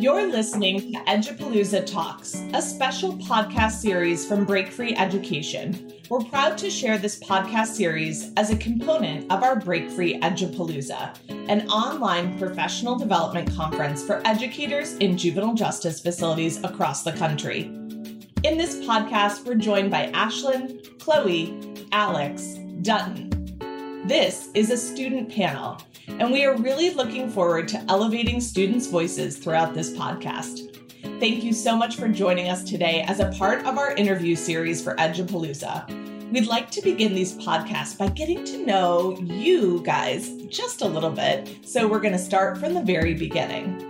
You're listening to Edupalooza Talks, a special podcast series from Break Free Education. We're proud to share this podcast series as a component of our Break Free Edupalooza, an online professional development conference for educators in juvenile justice facilities across the country. In this podcast, we're joined by Ashlyn, Chloe, Alex, Dutton. This is a student panel and we are really looking forward to elevating students' voices throughout this podcast. Thank you so much for joining us today as a part of our interview series for Edupalooza. We'd like to begin these podcasts by getting to know you guys just a little bit, so we're going to start from the very beginning.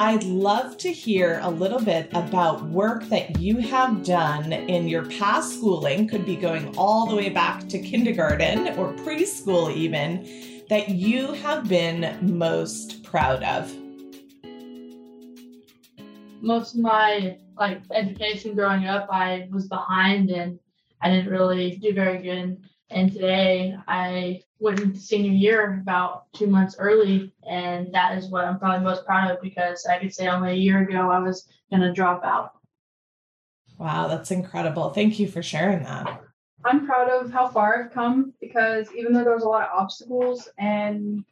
I'd love to hear a little bit about work that you have done in your past schooling, could be going all the way back to kindergarten or preschool, even that you have been most proud of? Most of my like education growing up, I was behind and I didn't really do very good. And today I went into senior year about two months early, and that is what I'm probably most proud of because I could say only a year ago I was going to drop out. Wow, that's incredible. Thank you for sharing that. I'm proud of how far I've come because even though there was a lot of obstacles and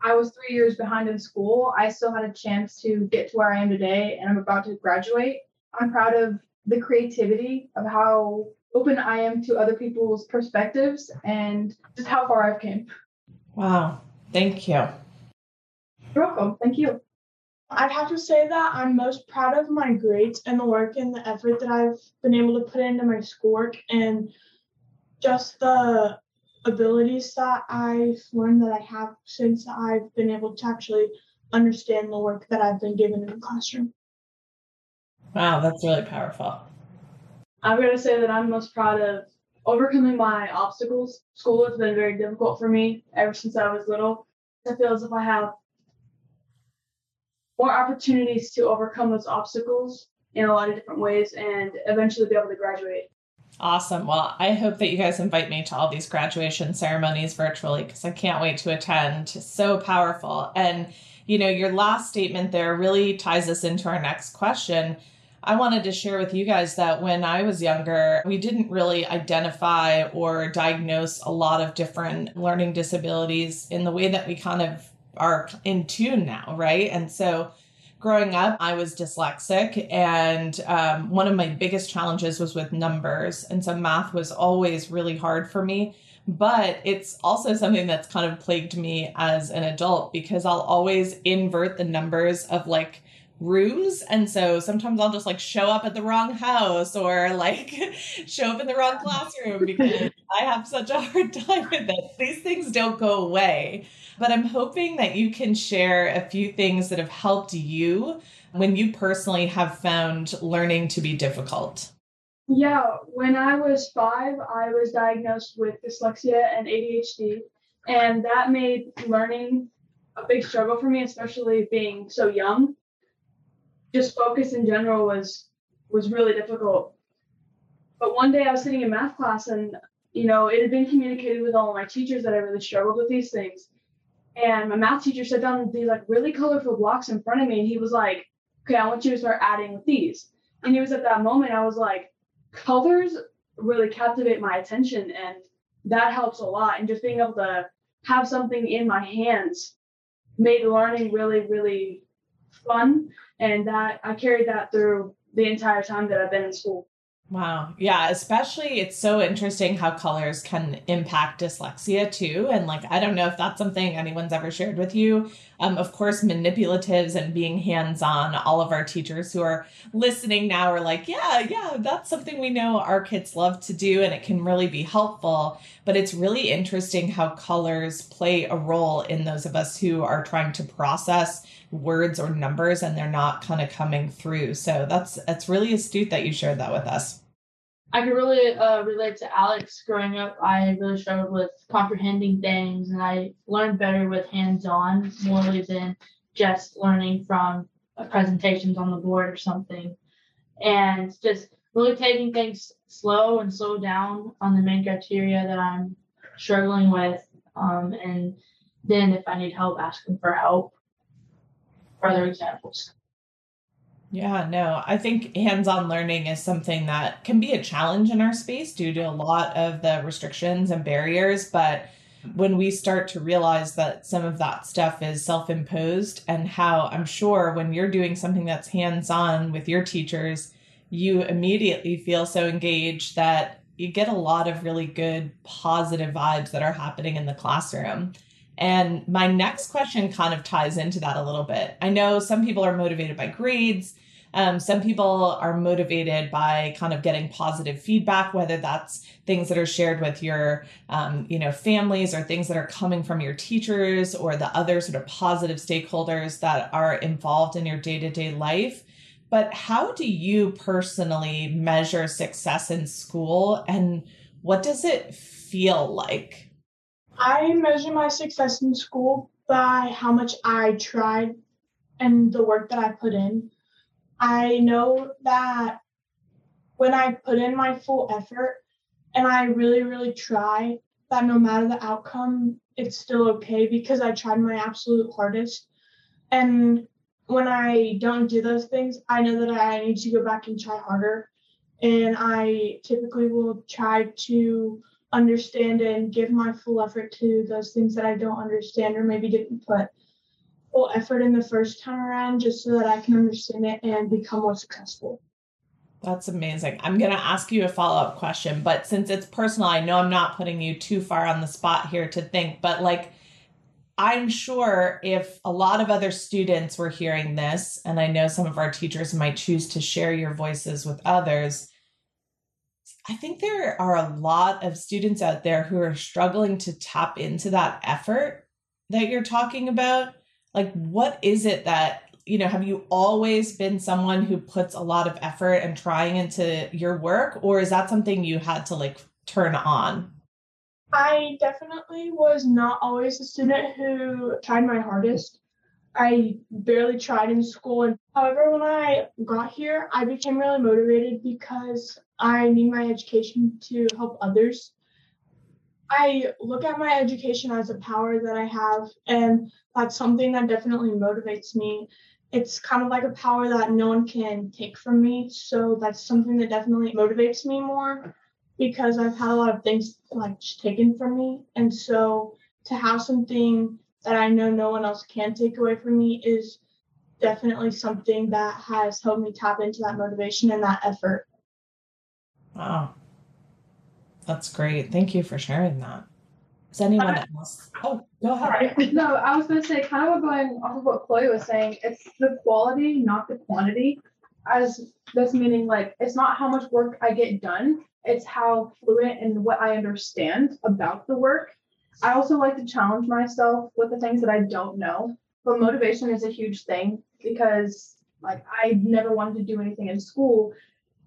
I was three years behind in school, I still had a chance to get to where I am today and I'm about to graduate. I'm proud of the creativity of how open I am to other people's perspectives and just how far I've came. Wow. Thank you. You're welcome. Thank you. I'd have to say that I'm most proud of my grades and the work and the effort that I've been able to put into my schoolwork and just the abilities that I've learned that I have since I've been able to actually understand the work that I've been given in the classroom. Wow, that's really powerful. I'm going to say that I'm most proud of overcoming my obstacles. School has been very difficult for me ever since I was little. I feel as if I have more opportunities to overcome those obstacles in a lot of different ways and eventually be able to graduate. Awesome. Well, I hope that you guys invite me to all these graduation ceremonies virtually because I can't wait to attend. So powerful. And, you know, your last statement there really ties us into our next question. I wanted to share with you guys that when I was younger, we didn't really identify or diagnose a lot of different learning disabilities in the way that we kind of are in tune now, right? And so growing up, I was dyslexic, and um, one of my biggest challenges was with numbers. And so math was always really hard for me. But it's also something that's kind of plagued me as an adult because I'll always invert the numbers of like rooms. And so sometimes I'll just like show up at the wrong house or like show up in the wrong classroom because I have such a hard time with it. These things don't go away. But I'm hoping that you can share a few things that have helped you when you personally have found learning to be difficult. Yeah, when I was five, I was diagnosed with dyslexia and ADHD, and that made learning a big struggle for me, especially being so young. Just focus in general was was really difficult. But one day I was sitting in math class and you know, it had been communicated with all my teachers that I really struggled with these things. And my math teacher set down these like really colorful blocks in front of me and he was like, Okay, I want you to start adding with these. And it was at that moment I was like, colors really captivate my attention and that helps a lot. And just being able to have something in my hands made learning really, really fun. And that I carried that through the entire time that I've been in school. Wow. Yeah. Especially, it's so interesting how colors can impact dyslexia too. And like, I don't know if that's something anyone's ever shared with you. Um, of course, manipulatives and being hands on, all of our teachers who are listening now are like, yeah, yeah, that's something we know our kids love to do and it can really be helpful. But it's really interesting how colors play a role in those of us who are trying to process words or numbers and they're not kind of coming through. So that's that's really astute that you shared that with us. I can really uh, relate to Alex. Growing up, I really struggled with comprehending things, and I learned better with hands-on more than just learning from presentations on the board or something. And just really taking things slow and slow down on the main criteria that I'm struggling with. Um, and then if I need help, asking for help. Further examples. Yeah, no, I think hands on learning is something that can be a challenge in our space due to a lot of the restrictions and barriers. But hmm. when we start to realize that some of that stuff is self imposed, and how I'm sure when you're doing something that's hands on with your teachers, you immediately feel so engaged that you get a lot of really good positive vibes that are happening in the classroom. And my next question kind of ties into that a little bit. I know some people are motivated by grades. Um, some people are motivated by kind of getting positive feedback, whether that's things that are shared with your, um, you know, families or things that are coming from your teachers or the other sort of positive stakeholders that are involved in your day to day life. But how do you personally measure success in school and what does it feel like? I measure my success in school by how much I tried and the work that I put in. I know that when I put in my full effort and I really, really try, that no matter the outcome, it's still okay because I tried my absolute hardest. And when I don't do those things, I know that I need to go back and try harder. And I typically will try to understand and give my full effort to those things that I don't understand or maybe didn't put full effort in the first time around just so that I can understand it and become more successful. That's amazing. I'm going to ask you a follow up question, but since it's personal, I know I'm not putting you too far on the spot here to think, but like, I'm sure if a lot of other students were hearing this, and I know some of our teachers might choose to share your voices with others, I think there are a lot of students out there who are struggling to tap into that effort that you're talking about like what is it that you know have you always been someone who puts a lot of effort and trying into your work or is that something you had to like turn on? I definitely was not always a student who tried my hardest. I barely tried in school and however when i got here i became really motivated because i need my education to help others I look at my education as a power that I have, and that's something that definitely motivates me. It's kind of like a power that no one can take from me. So that's something that definitely motivates me more because I've had a lot of things like taken from me. And so to have something that I know no one else can take away from me is definitely something that has helped me tap into that motivation and that effort. Wow. That's great. Thank you for sharing that. Is anyone else? Oh, go ahead. No, I was going to say, kind of going off of what Chloe was saying, it's the quality, not the quantity. As this meaning, like, it's not how much work I get done, it's how fluent and what I understand about the work. I also like to challenge myself with the things that I don't know. But motivation is a huge thing because, like, I never wanted to do anything in school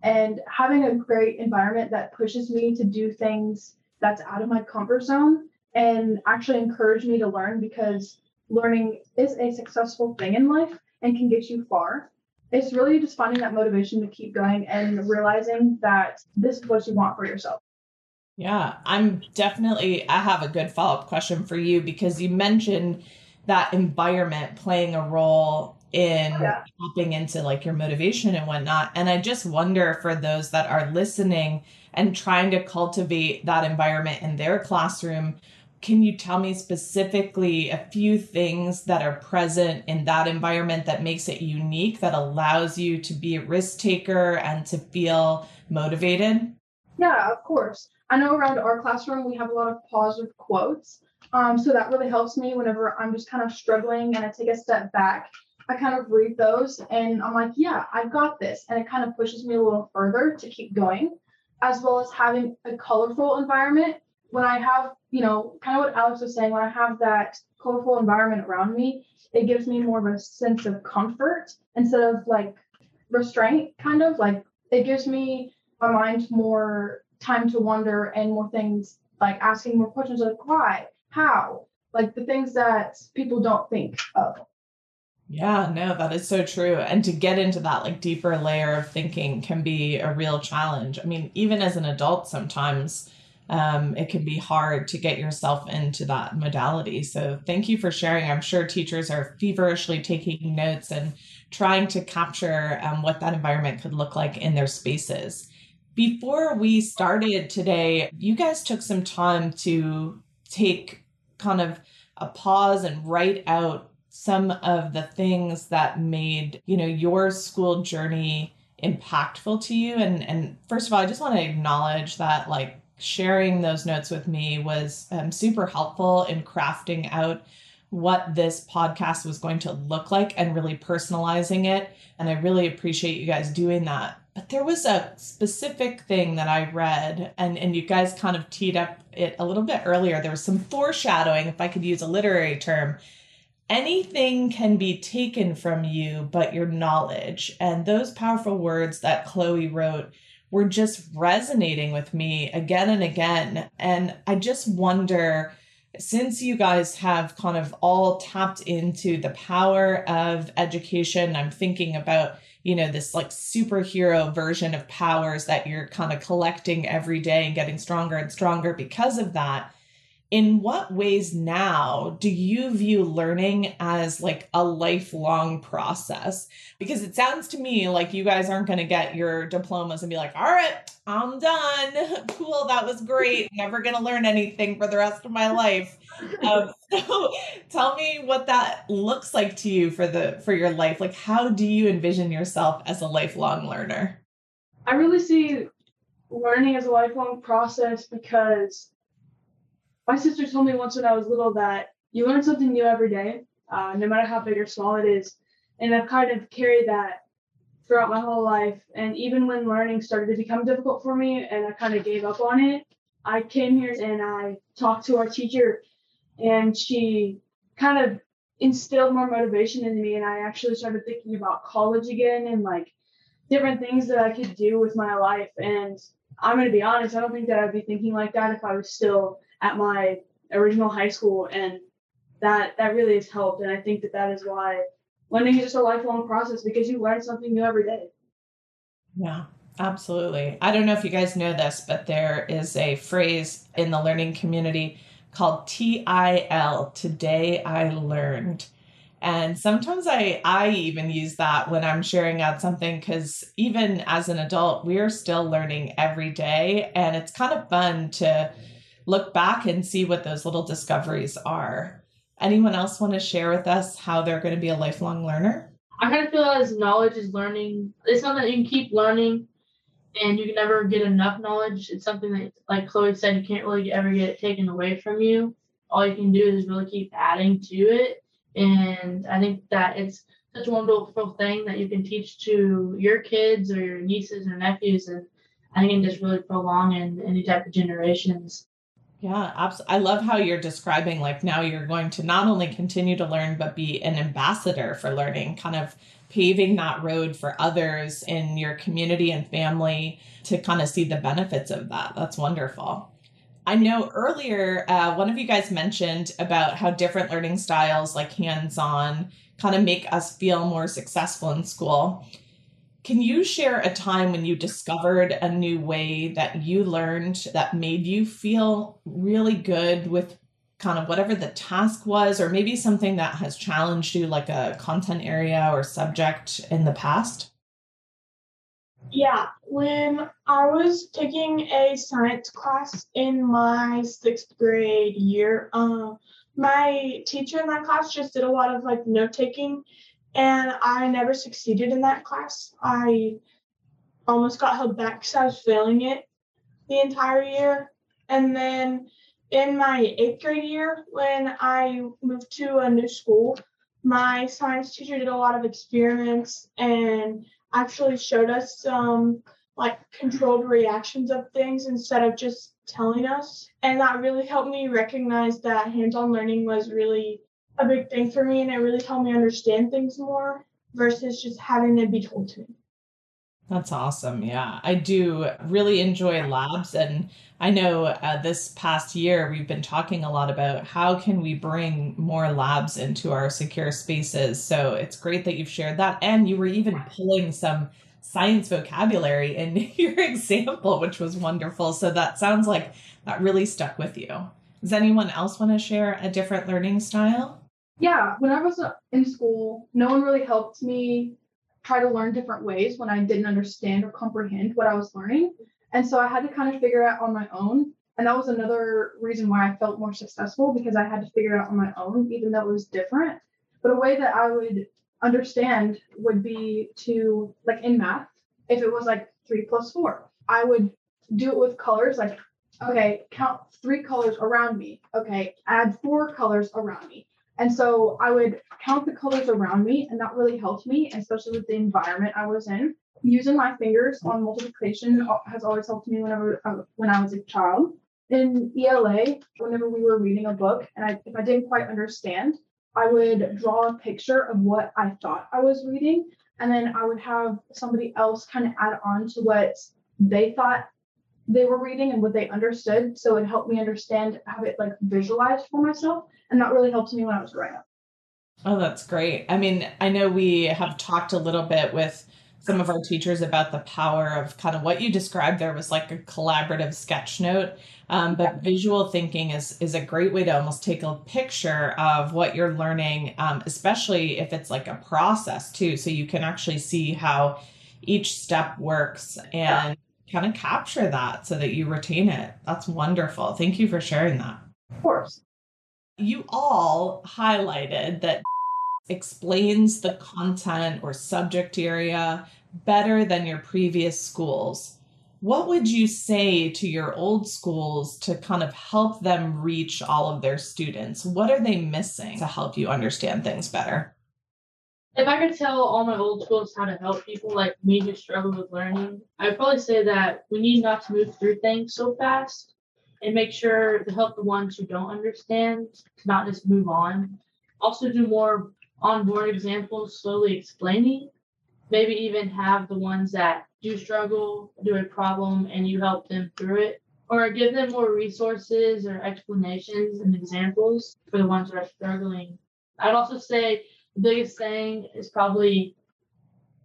and having a great environment that pushes me to do things that's out of my comfort zone and actually encourage me to learn because learning is a successful thing in life and can get you far. It's really just finding that motivation to keep going and realizing that this is what you want for yourself. Yeah, I'm definitely, I have a good follow up question for you because you mentioned that environment playing a role in yeah. tapping into like your motivation and whatnot. And I just wonder for those that are listening and trying to cultivate that environment in their classroom, can you tell me specifically a few things that are present in that environment that makes it unique, that allows you to be a risk taker and to feel motivated? Yeah, of course. I know around our classroom we have a lot of positive quotes. Um, so that really helps me whenever I'm just kind of struggling and I take a step back I kind of read those and I'm like, yeah, I've got this. And it kind of pushes me a little further to keep going, as well as having a colorful environment. When I have, you know, kind of what Alex was saying, when I have that colorful environment around me, it gives me more of a sense of comfort instead of like restraint, kind of like it gives me my mind more time to wonder and more things like asking more questions like why, how, like the things that people don't think of. Yeah, no, that is so true. And to get into that like deeper layer of thinking can be a real challenge. I mean, even as an adult, sometimes um, it can be hard to get yourself into that modality. So thank you for sharing. I'm sure teachers are feverishly taking notes and trying to capture um, what that environment could look like in their spaces. Before we started today, you guys took some time to take kind of a pause and write out some of the things that made, you know, your school journey impactful to you and and first of all, I just want to acknowledge that like sharing those notes with me was um, super helpful in crafting out what this podcast was going to look like and really personalizing it. And I really appreciate you guys doing that. But there was a specific thing that I read, and, and you guys kind of teed up it a little bit earlier. There was some foreshadowing, if I could use a literary term. Anything can be taken from you but your knowledge. And those powerful words that Chloe wrote were just resonating with me again and again. And I just wonder since you guys have kind of all tapped into the power of education, I'm thinking about, you know, this like superhero version of powers that you're kind of collecting every day and getting stronger and stronger because of that in what ways now do you view learning as like a lifelong process? Because it sounds to me like you guys aren't going to get your diplomas and be like all right i'm done. Cool that was great. Never going to learn anything for the rest of my life. Um, so tell me what that looks like to you for the for your life. Like how do you envision yourself as a lifelong learner? I really see learning as a lifelong process because my sister told me once when I was little that you learn something new every day, uh, no matter how big or small it is. And I've kind of carried that throughout my whole life. And even when learning started to become difficult for me and I kind of gave up on it, I came here and I talked to our teacher, and she kind of instilled more motivation into me. And I actually started thinking about college again and like different things that I could do with my life. And I'm going to be honest, I don't think that I'd be thinking like that if I was still at my original high school, and that that really has helped. And I think that that is why learning is just a lifelong process because you learn something new every day. Yeah, absolutely. I don't know if you guys know this, but there is a phrase in the learning community called TIL, Today I Learned. And sometimes I, I even use that when I'm sharing out something because even as an adult, we're still learning every day. And it's kind of fun to look back and see what those little discoveries are. Anyone else want to share with us how they're going to be a lifelong learner? I kind of feel as knowledge is learning. It's something that you can keep learning and you can never get enough knowledge. It's something that, like Chloe said, you can't really ever get it taken away from you. All you can do is really keep adding to it. And I think that it's such a wonderful thing that you can teach to your kids or your nieces or nephews. And I think it just really prolong in any type of generations. Yeah, absolutely. I love how you're describing like now you're going to not only continue to learn, but be an ambassador for learning, kind of paving that road for others in your community and family to kind of see the benefits of that. That's wonderful. I know earlier, uh, one of you guys mentioned about how different learning styles, like hands on, kind of make us feel more successful in school. Can you share a time when you discovered a new way that you learned that made you feel really good with kind of whatever the task was, or maybe something that has challenged you, like a content area or subject in the past? Yeah, when I was taking a science class in my sixth grade year, um, my teacher in that class just did a lot of like note taking and I never succeeded in that class. I almost got held back because I was failing it the entire year. And then in my eighth grade year, when I moved to a new school, my science teacher did a lot of experiments and actually showed us some like controlled reactions of things instead of just telling us. And that really helped me recognize that hands on learning was really a big thing for me and it really helped me understand things more versus just having it be told to me. That's awesome. Yeah, I do really enjoy labs. And I know uh, this past year we've been talking a lot about how can we bring more labs into our secure spaces. So it's great that you've shared that. And you were even pulling some science vocabulary in your example, which was wonderful. So that sounds like that really stuck with you. Does anyone else want to share a different learning style? Yeah, when I was uh, in school, no one really helped me try to learn different ways when I didn't understand or comprehend what I was learning. And so I had to kind of figure out on my own. And that was another reason why I felt more successful because I had to figure it out on my own, even though it was different. But a way that I would understand would be to, like in math, if it was like three plus four, I would do it with colors like, okay, count three colors around me. Okay, add four colors around me. And so I would count the colors around me, and that really helped me, especially with the environment I was in. Using my fingers on multiplication has always helped me whenever uh, when I was a child. In ELA, whenever we were reading a book, and I, if I didn't quite understand, I would draw a picture of what I thought I was reading, and then I would have somebody else kind of add on to what they thought they were reading and what they understood. So it helped me understand, have it like visualized for myself. And that really helped me when I was growing up. Oh, that's great. I mean, I know we have talked a little bit with some of our teachers about the power of kind of what you described there was like a collaborative sketch note um, but visual thinking is is a great way to almost take a picture of what you're learning um, especially if it's like a process too so you can actually see how each step works and kind of capture that so that you retain it. That's wonderful. Thank you for sharing that. Of course. You all highlighted that explains the content or subject area better than your previous schools. What would you say to your old schools to kind of help them reach all of their students? What are they missing to help you understand things better? If I could tell all my old schools how to help people like me who struggle with learning, I would probably say that we need not to move through things so fast and make sure to help the ones who don't understand to not just move on. Also, do more on board examples, slowly explaining. Maybe even have the ones that do struggle do a problem and you help them through it, or give them more resources or explanations and examples for the ones that are struggling. I'd also say biggest thing is probably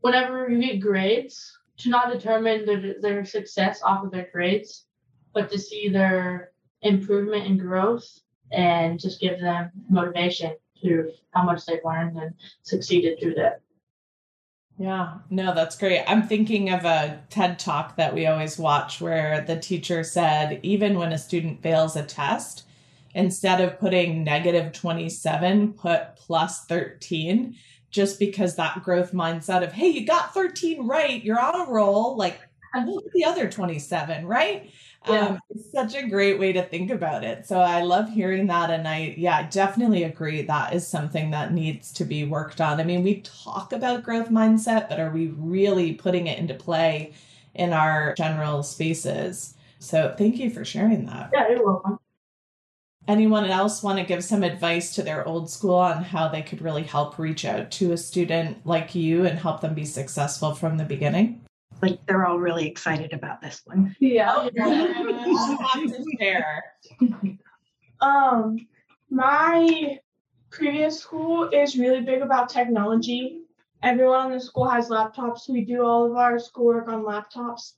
whenever you get grades, to not determine their, their success off of their grades, but to see their improvement and growth and just give them motivation to how much they've learned and succeeded through that. Yeah, no, that's great. I'm thinking of a TED talk that we always watch where the teacher said, even when a student fails a test, instead of putting negative 27, put plus 13, just because that growth mindset of, hey, you got 13 right, you're on a roll. Like, look at the other 27, right? Yeah. Um, it's such a great way to think about it. So I love hearing that. And I, yeah, definitely agree that is something that needs to be worked on. I mean, we talk about growth mindset, but are we really putting it into play in our general spaces? So thank you for sharing that. Yeah, you're welcome. Anyone else want to give some advice to their old school on how they could really help reach out to a student like you and help them be successful from the beginning? Like they're all really excited about this one. Yeah. um, my previous school is really big about technology. Everyone in the school has laptops. We do all of our schoolwork on laptops.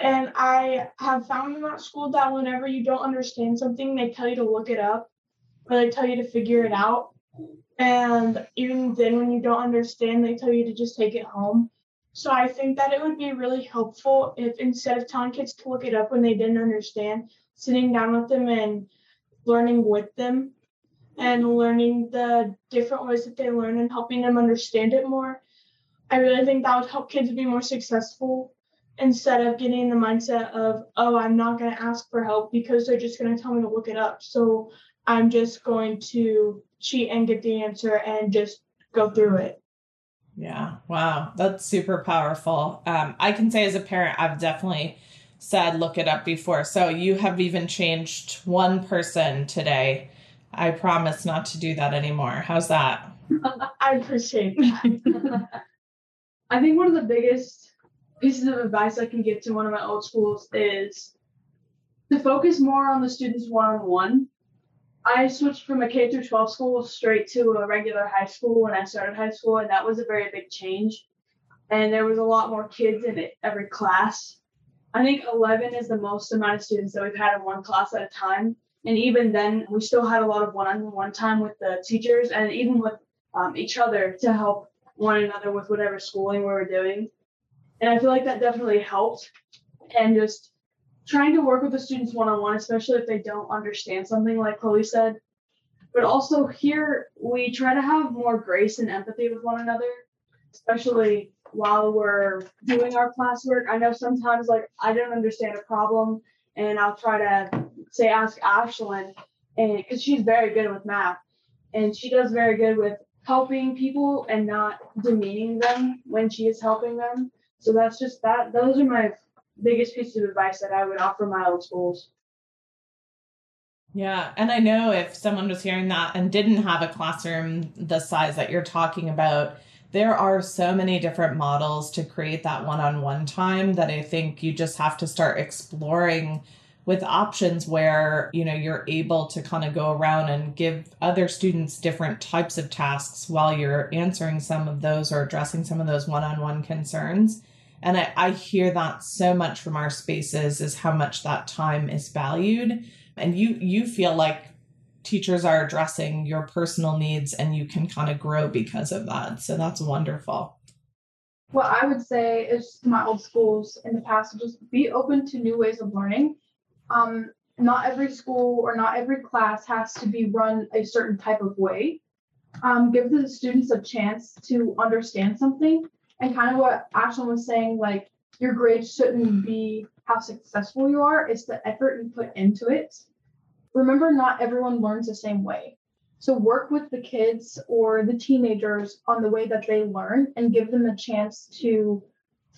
And I have found in that school that whenever you don't understand something, they tell you to look it up or they tell you to figure it out. And even then, when you don't understand, they tell you to just take it home. So I think that it would be really helpful if instead of telling kids to look it up when they didn't understand, sitting down with them and learning with them and learning the different ways that they learn and helping them understand it more. I really think that would help kids be more successful instead of getting the mindset of, oh, I'm not going to ask for help because they're just going to tell me to look it up. So I'm just going to cheat and get the answer and just go through it. Yeah. Wow. That's super powerful. Um, I can say as a parent, I've definitely said look it up before. So you have even changed one person today. I promise not to do that anymore. How's that? I appreciate that. I think one of the biggest pieces of advice I can give to one of my old schools is to focus more on the students one on one. I switched from a K through 12 school straight to a regular high school when I started high school, and that was a very big change. and there was a lot more kids in it every class. I think 11 is the most amount of students that we've had in one class at a time. And even then, we still had a lot of one on one time with the teachers and even with um, each other to help one another with whatever schooling we were doing. And I feel like that definitely helped. And just trying to work with the students one on one, especially if they don't understand something, like Chloe said. But also here, we try to have more grace and empathy with one another, especially while we're doing our classwork. I know sometimes, like, I don't understand a problem, and I'll try to say, ask Ashlyn, and because she's very good with math, and she does very good with helping people and not demeaning them when she is helping them. So that's just that. Those are my biggest pieces of advice that I would offer my old schools. Yeah. And I know if someone was hearing that and didn't have a classroom the size that you're talking about, there are so many different models to create that one on one time that I think you just have to start exploring with options where you know you're able to kind of go around and give other students different types of tasks while you're answering some of those or addressing some of those one-on-one concerns and I, I hear that so much from our spaces is how much that time is valued. And you you feel like teachers are addressing your personal needs and you can kind of grow because of that. So that's wonderful. What i would say is to my old schools in the past just be open to new ways of learning. Um, not every school or not every class has to be run a certain type of way. Um, give the students a chance to understand something and kind of what ashlyn was saying like your grades shouldn't be how successful you are it's the effort you put into it. Remember not everyone learns the same way. So work with the kids or the teenagers on the way that they learn and give them a chance to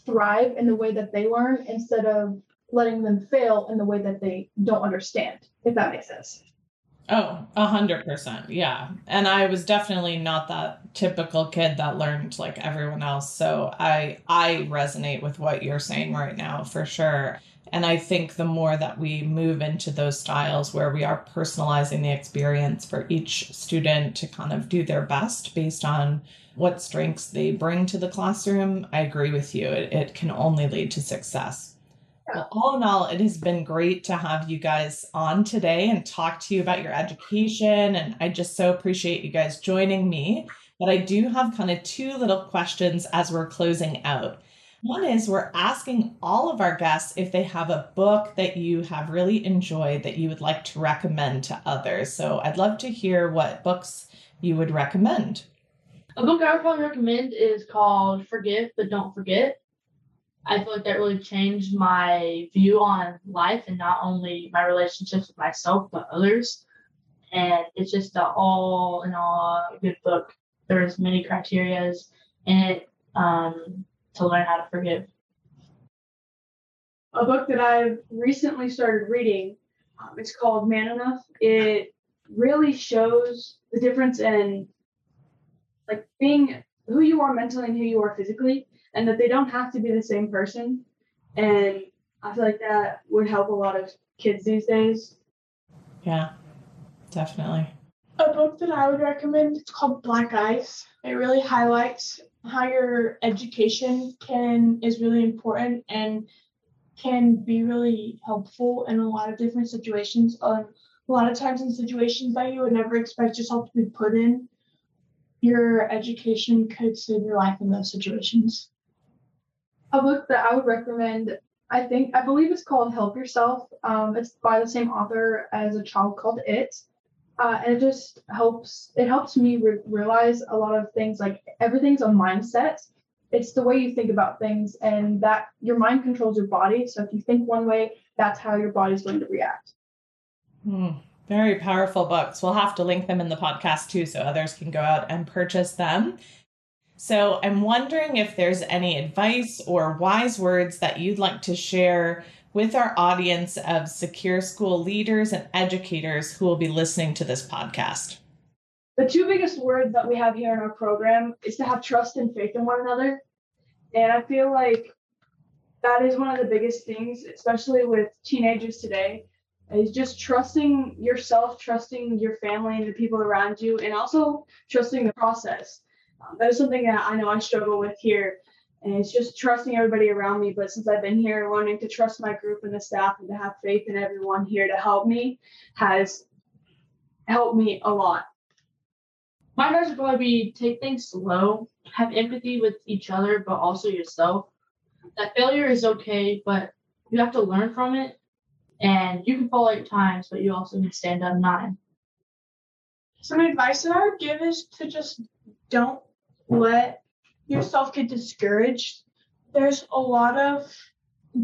thrive in the way that they learn instead of letting them fail in the way that they don't understand if that makes sense Oh, a hundred percent. Yeah. And I was definitely not that typical kid that learned like everyone else. So I I resonate with what you're saying right now for sure. And I think the more that we move into those styles where we are personalizing the experience for each student to kind of do their best based on what strengths they bring to the classroom, I agree with you. It, it can only lead to success. Well, all in all, it has been great to have you guys on today and talk to you about your education. And I just so appreciate you guys joining me. But I do have kind of two little questions as we're closing out. One is we're asking all of our guests if they have a book that you have really enjoyed that you would like to recommend to others. So I'd love to hear what books you would recommend. A book I would probably recommend is called Forgive But Don't Forget I feel like that really changed my view on life and not only my relationships with myself but others. And it's just an all in all good book. There's many criterias in it um, to learn how to forgive. A book that I've recently started reading, um, it's called Man Enough. It really shows the difference in like being who you are mentally and who you are physically and that they don't have to be the same person. And I feel like that would help a lot of kids these days. Yeah, definitely. A book that I would recommend, it's called Black Ice. It really highlights how your education can is really important and can be really helpful in a lot of different situations. Um, a lot of times in situations that you would never expect yourself to be put in, your education could save your life in those situations a book that I would recommend. I think I believe it's called Help Yourself. Um, it's by the same author as a child called It, uh, and it just helps. It helps me re- realize a lot of things. Like everything's a mindset. It's the way you think about things, and that your mind controls your body. So if you think one way, that's how your body's going to react. Hmm. Very powerful books. We'll have to link them in the podcast too, so others can go out and purchase them. So I'm wondering if there's any advice or wise words that you'd like to share with our audience of secure school leaders and educators who will be listening to this podcast. The two biggest words that we have here in our program is to have trust and faith in one another. And I feel like that is one of the biggest things, especially with teenagers today, is just trusting yourself, trusting your family and the people around you, and also trusting the process. Um, that is something that I know I struggle with here And it's just trusting everybody around me. But since I've been here, learning to trust my group and the staff and to have faith in everyone here to help me has helped me a lot. My advice would probably be take things slow, have empathy with each other, but also yourself. That failure is okay, but you have to learn from it. And you can fall eight times, but you also can stand up nine. Some advice that I would give is to just don't let yourself get discouraged. There's a lot of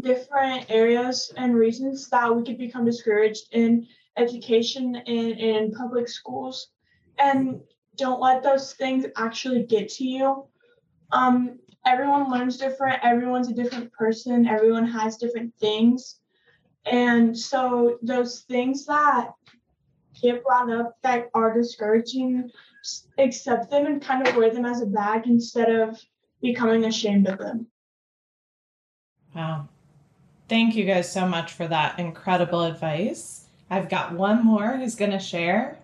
different areas and reasons that we could become discouraged in education and in public schools. And don't let those things actually get to you. Um, everyone learns different, everyone's a different person, everyone has different things. And so those things that get brought up that are discouraging, accept them and kind of wear them as a bag instead of becoming ashamed of them. Wow. Thank you guys so much for that incredible advice. I've got one more who's going to share.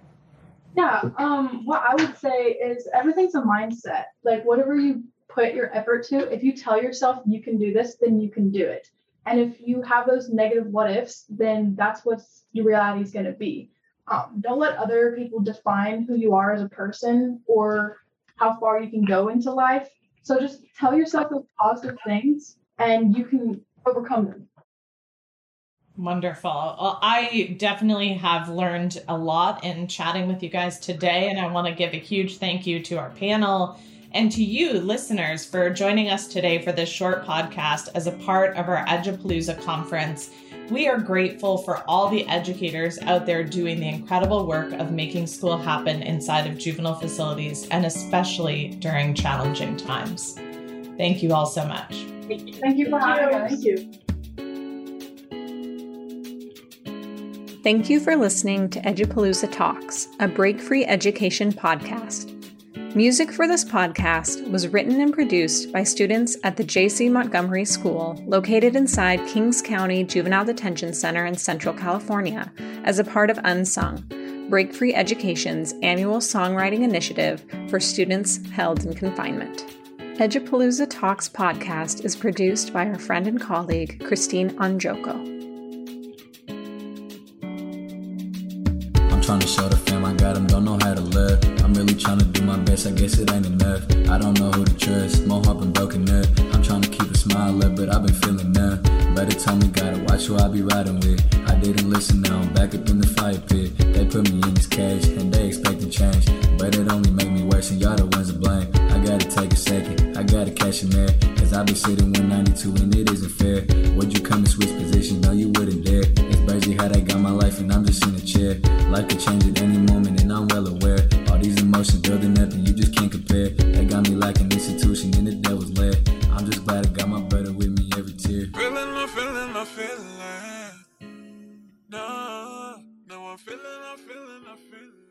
Yeah, um, what I would say is everything's a mindset. Like whatever you put your effort to, if you tell yourself you can do this, then you can do it. And if you have those negative what ifs, then that's what your reality is going to be. Um, don't let other people define who you are as a person or how far you can go into life. So just tell yourself those positive things and you can overcome them. Wonderful. Well, I definitely have learned a lot in chatting with you guys today, and I want to give a huge thank you to our panel and to you, listeners, for joining us today for this short podcast as a part of our Edupalooza conference. We are grateful for all the educators out there doing the incredible work of making school happen inside of juvenile facilities and especially during challenging times. Thank you all so much. Thank you, Thank you for having us. Thank you. Thank you for listening to Edupalooza Talks, a break free education podcast. Music for this podcast was written and produced by students at the J.C. Montgomery School, located inside Kings County Juvenile Detention Center in Central California, as a part of Unsung, Break Free Education's annual songwriting initiative for students held in confinement. Edupalooza Talks podcast is produced by our friend and colleague, Christine Anjoko. Trying to show the fam I got them, don't know how to live. I'm really trying to do my best, I guess it ain't enough. I don't know who to trust, heart been broken up. I'm trying to keep a smile up, but I've been feeling numb. Better tell me, gotta watch who I be riding with. I didn't listen, now I'm back up in the fire pit. They put me in this cage, and they expecting change. But it only make me worse, and y'all the ones to blame. I gotta take a second, I gotta catch a man. Cause I been sitting 192 and it isn't fair. Would you come and switch positions? No, you wouldn't dare. How they got my life, and I'm just in a chair. Life could change at any moment, and I'm well aware. All these emotions building up, and you just can't compare. They got me like an institution in the devil's lair. I'm just glad I got my brother with me every tear. Feeling my feeling, my feeling. No, no, I'm feeling, I'm feeling, I'm feeling.